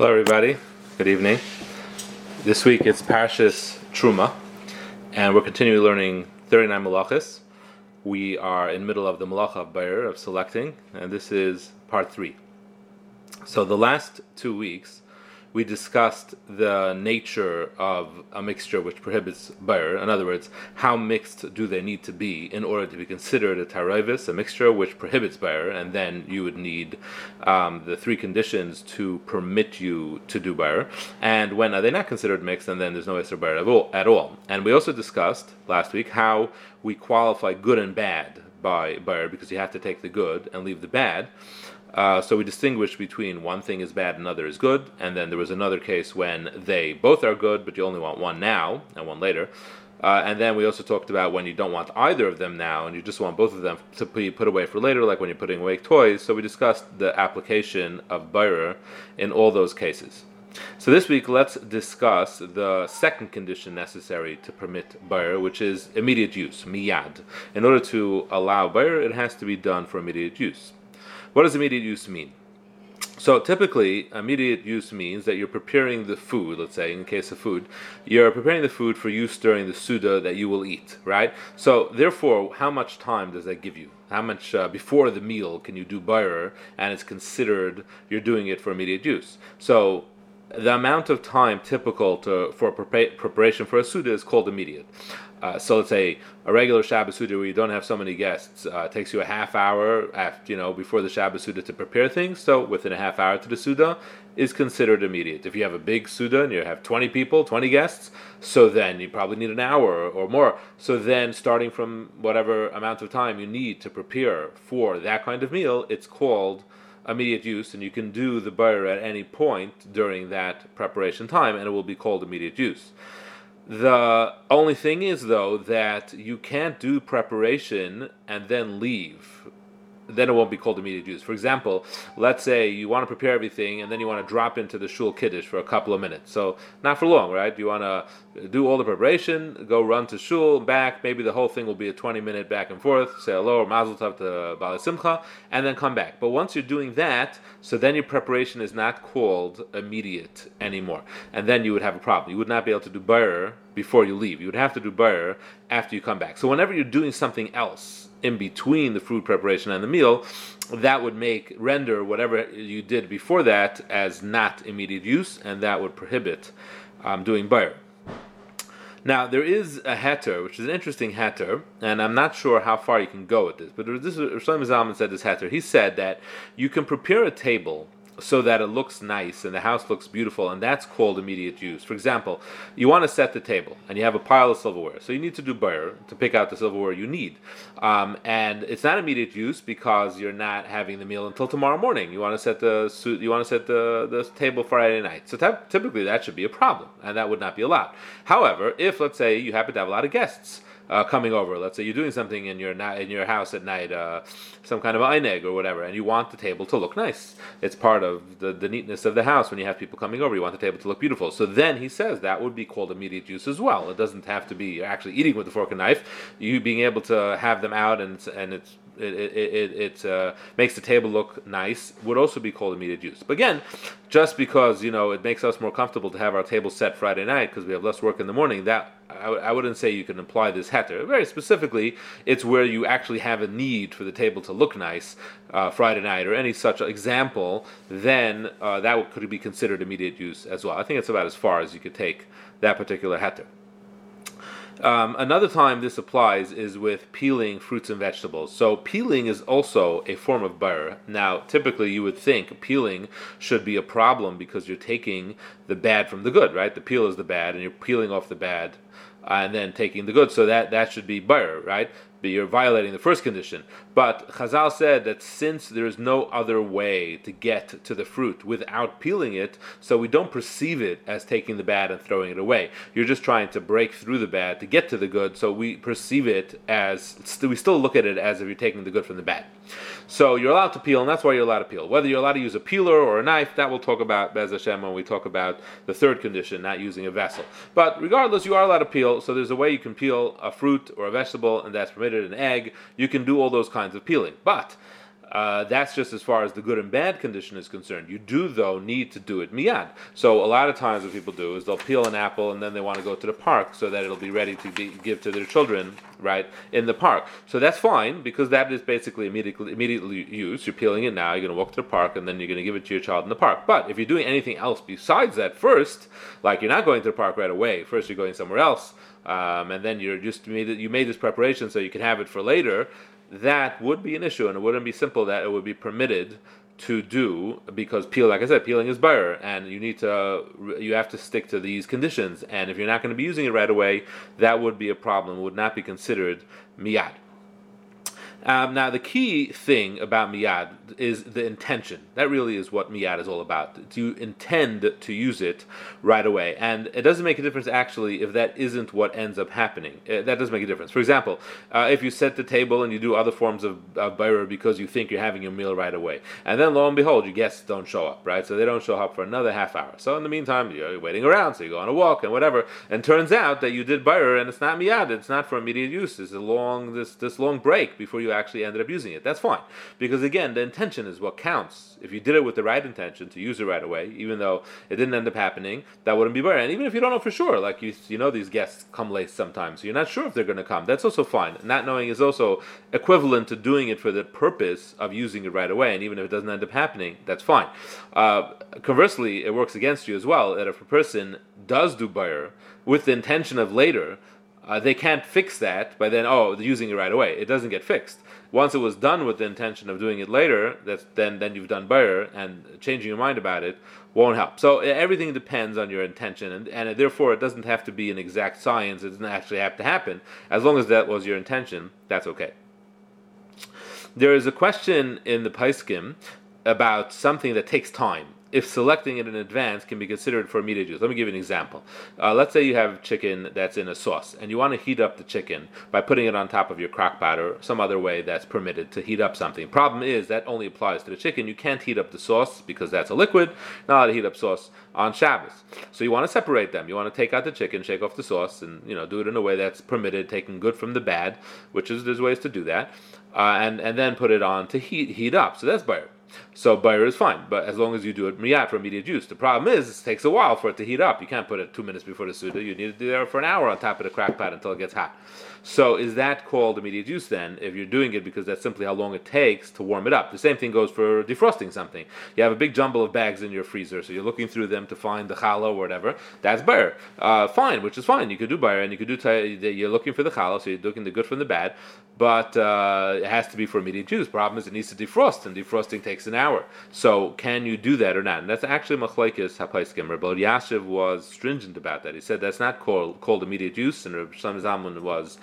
Hello, everybody. Good evening. This week it's Parshas Truma, and we're continuing learning 39 malachas. We are in middle of the malacha Bayer, of selecting, and this is part three. So the last two weeks we discussed the nature of a mixture which prohibits bayer. In other words, how mixed do they need to be in order to be considered a taravis, a mixture which prohibits bayer, and then you would need um, the three conditions to permit you to do bayer. And when are they not considered mixed, and then there's no Isser bayer at all. And we also discussed last week how we qualify good and bad by bayer because you have to take the good and leave the bad. Uh, so we distinguish between one thing is bad and another is good, and then there was another case when they both are good, but you only want one now and one later. Uh, and then we also talked about when you don't want either of them now and you just want both of them to be put away for later, like when you're putting away toys. So we discussed the application of Bayer in all those cases. So this week, let's discuss the second condition necessary to permit Bayer, which is immediate use, miyad. In order to allow Bayer, it has to be done for immediate use. What does immediate use mean? So typically, immediate use means that you're preparing the food. Let's say, in case of food, you're preparing the food for use during the suda that you will eat, right? So therefore, how much time does that give you? How much uh, before the meal can you do bayer, and it's considered you're doing it for immediate use? So the amount of time typical to, for preparation for a suda is called immediate. Uh, so let's say a regular Shabbos Suda where you don't have so many guests uh, takes you a half hour after, you know, before the Shabbos Suda to prepare things. So within a half hour to the Suda is considered immediate. If you have a big Suda and you have 20 people, 20 guests, so then you probably need an hour or more. So then starting from whatever amount of time you need to prepare for that kind of meal, it's called immediate use and you can do the butter at any point during that preparation time and it will be called immediate use. The only thing is, though, that you can't do preparation and then leave then it won't be called immediate use. For example, let's say you want to prepare everything and then you want to drop into the shul kiddush for a couple of minutes. So not for long, right? You want to do all the preparation, go run to shul, back. Maybe the whole thing will be a 20 minute back and forth. Say hello or mazel tov to baal simcha, and then come back. But once you're doing that, so then your preparation is not called immediate anymore, and then you would have a problem. You would not be able to do bayer before you leave. You would have to do bayer after you come back. So whenever you're doing something else in between the food preparation and the meal, that would make render whatever you did before that as not immediate use, and that would prohibit um, doing bayer. Now there is a heter, which is an interesting heter, and I'm not sure how far you can go with this. But this Shlomo Zalman said this heter. He said that you can prepare a table so that it looks nice and the house looks beautiful, and that's called immediate use. For example, you want to set the table and you have a pile of silverware, so you need to do bayer to pick out the silverware you need, um, and it's not immediate use because you're not having the meal until tomorrow morning. You want to set the you want to set the, the table Friday night, so t- typically that should be a problem, and that would not be allowed. However, if let's say you happen to have a lot of guests uh, coming over. Let's say you're doing something in your na- in your house at night, uh, some kind of eineg or whatever, and you want the table to look nice. It's part of the, the neatness of the house when you have people coming over. You want the table to look beautiful. So then he says that would be called immediate use as well. It doesn't have to be actually eating with the fork and knife. You being able to have them out and and it's it, it, it, uh, makes the table look nice would also be called immediate use. But again, just because you know it makes us more comfortable to have our table set Friday night because we have less work in the morning, that I w- I wouldn't say you can apply this heter. Very specifically, it's where you actually have a need for the table to look nice uh, Friday night or any such example, then uh, that could be considered immediate use as well. I think it's about as far as you could take that particular heter. Um, another time this applies is with peeling fruits and vegetables. So peeling is also a form of bayer. Now, typically you would think peeling should be a problem because you're taking the bad from the good, right? The peel is the bad, and you're peeling off the bad uh, and then taking the good. So that that should be bayer, right? But you're violating the first condition. But Chazal said that since there is no other way to get to the fruit without peeling it, so we don't perceive it as taking the bad and throwing it away. You're just trying to break through the bad to get to the good, so we perceive it as, we still look at it as if you're taking the good from the bad. So you're allowed to peel, and that's why you're allowed to peel. Whether you're allowed to use a peeler or a knife, that we'll talk about Bez Hashem when we talk about the third condition, not using a vessel. But regardless, you are allowed to peel. So there's a way you can peel a fruit or a vegetable, and that's permitted. An egg, you can do all those kinds of peeling. But Uh, that's just as far as the good and bad condition is concerned. You do, though, need to do it miyad. So a lot of times what people do is they'll peel an apple and then they want to go to the park so that it'll be ready to be, give to their children, right, in the park. So that's fine because that is basically immediately immediately use. You're peeling it now. You're going to walk to the park and then you're going to give it to your child in the park. But if you're doing anything else besides that first, like you're not going to the park right away. First, you're going somewhere else, um, and then you're just made it, you made this preparation so you can have it for later that would be an issue, and it wouldn't be simple that it would be permitted to do because peel, like I said, peeling is better, and you need to you have to stick to these conditions. And if you're not going to be using it right away, that would be a problem. It would not be considered miyad. Um, now, the key thing about miyad is the intention. That really is what miyad is all about. To intend to use it right away. And it doesn't make a difference, actually, if that isn't what ends up happening. Uh, that does make a difference. For example, uh, if you set the table and you do other forms of uh, because you think you're having your meal right away, and then lo and behold, your guests don't show up, right? So they don't show up for another half hour. So in the meantime, you're waiting around, so you go on a walk and whatever, and turns out that you did bayr and it's not miyad, it's not for immediate use. It's a long, this, this long break before you actually ended up using it. That's fine. Because again, the intention is what counts. If you did it with the right intention to use it right away, even though it didn't end up happening, that wouldn't be better. And even if you don't know for sure, like you, you know these guests come late sometimes, so you're not sure if they're going to come. That's also fine. Not knowing is also equivalent to doing it for the purpose of using it right away. And even if it doesn't end up happening, that's fine. Uh, conversely, it works against you as well that if a person does do bayr with the intention of later, uh, they can't fix that by then, oh, using it right away. It doesn't get fixed. Once it was done with the intention of doing it later, that's then then you've done better, and changing your mind about it won't help. So everything depends on your intention, and, and uh, therefore it doesn't have to be an exact science. It doesn't actually have to happen. As long as that was your intention, that's okay. There is a question in the Paiskim about something that takes time if selecting it in advance can be considered for immediate use. Let me give you an example. Uh, let's say you have chicken that's in a sauce, and you want to heat up the chicken by putting it on top of your crock pot or some other way that's permitted to heat up something. Problem is that only applies to the chicken. You can't heat up the sauce because that's a liquid. Not allowed to heat up sauce on Shabbos. So you want to separate them. You want to take out the chicken, shake off the sauce, and you know do it in a way that's permitted, taking good from the bad, which is there's ways to do that, uh, and and then put it on to heat heat up. So that's bayr. So bayr is fine, but as long as you do it miyad for immediate use. The problem is it takes a while for it to heat up. You can't put it two minutes before the suda. You need to do there for an hour on top of the crock pot until it gets hot. So is that called immediate use then? If you're doing it because that's simply how long it takes to warm it up. The same thing goes for defrosting something. You have a big jumble of bags in your freezer, so you're looking through them to find the challah or whatever. That's bayr. Uh, fine, which is fine. You could do bayr and you could do. T- you're looking for the challah, so you're looking the good from the bad. But uh, it has to be for immediate use. Problem is it needs to defrost, and defrosting takes an hour. So can you do that or not? And that's actually machlekes hapaiskim. Rav Elyashiv was stringent about that. He said that's not called, called immediate use, and Rabbi Shlomo was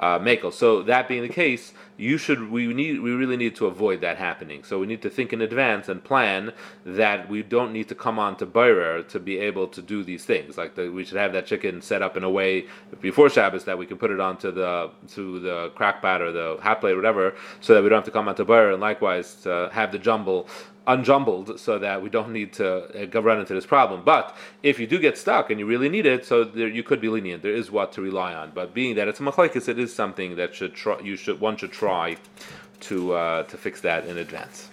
uh, makel. So that being the case, you should we need we really need to avoid that happening. So we need to think in advance and plan that we don't need to come on to Bayer to be able to do these things. Like the, we should have that chicken set up in a way before Shabbos that we can put it onto the to the crock pot or the hot plate or whatever, so that we don't have to come on to Bayer. And likewise, to have the jumble unjumbled so that we don't need to uh, run into this problem. But if you do get stuck and you really need it, so there, you could be lenient. There is what to rely on. But being that it's a machlekes, it is something that should try, you should one should try to uh, to fix that in advance.